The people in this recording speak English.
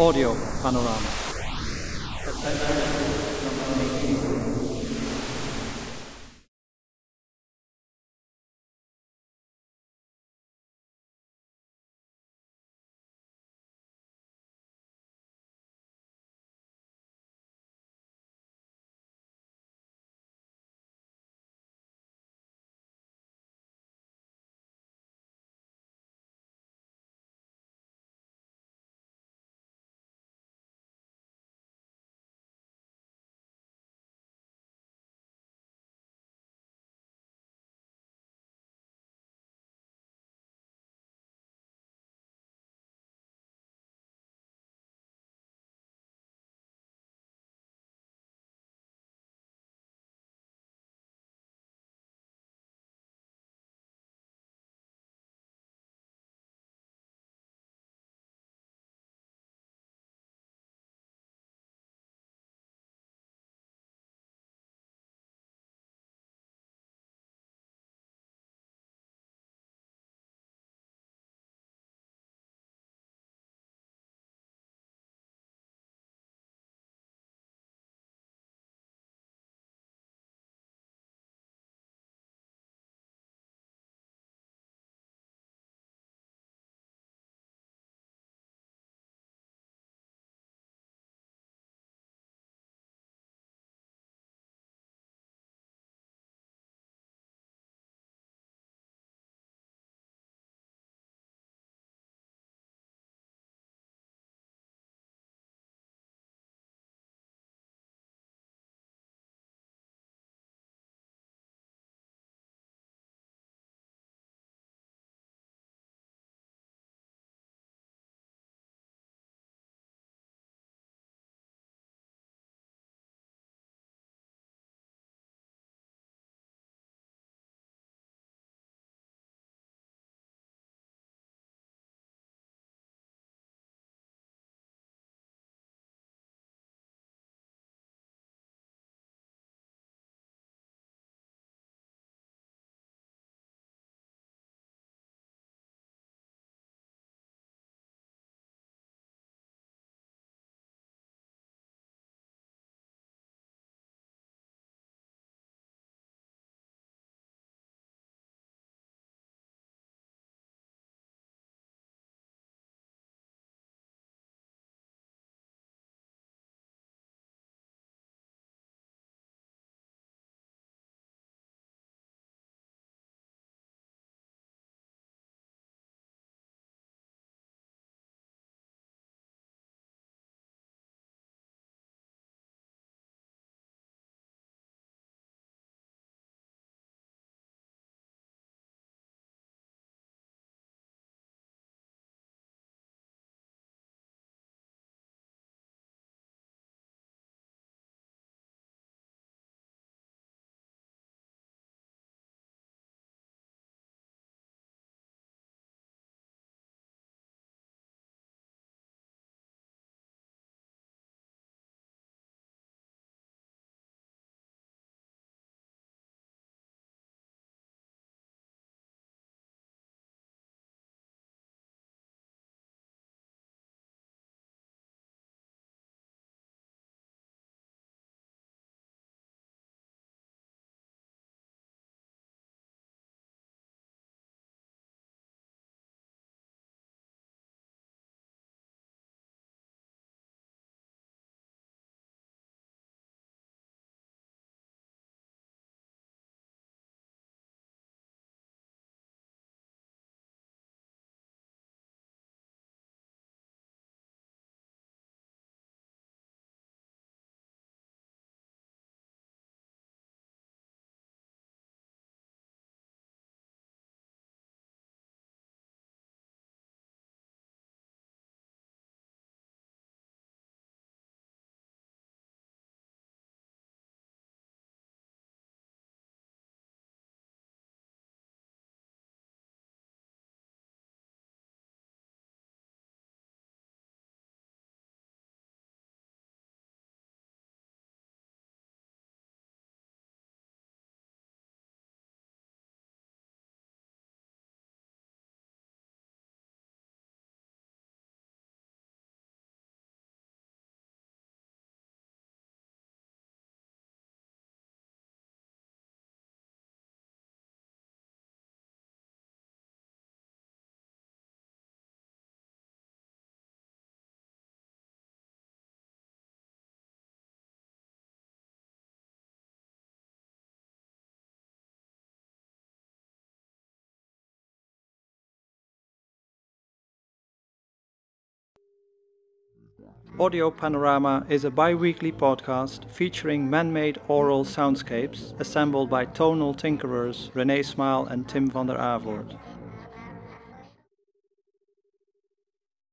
Audio Panorama. Audio Panorama is a bi weekly podcast featuring man made aural soundscapes assembled by tonal tinkerers René Smaal and Tim van der Avoort.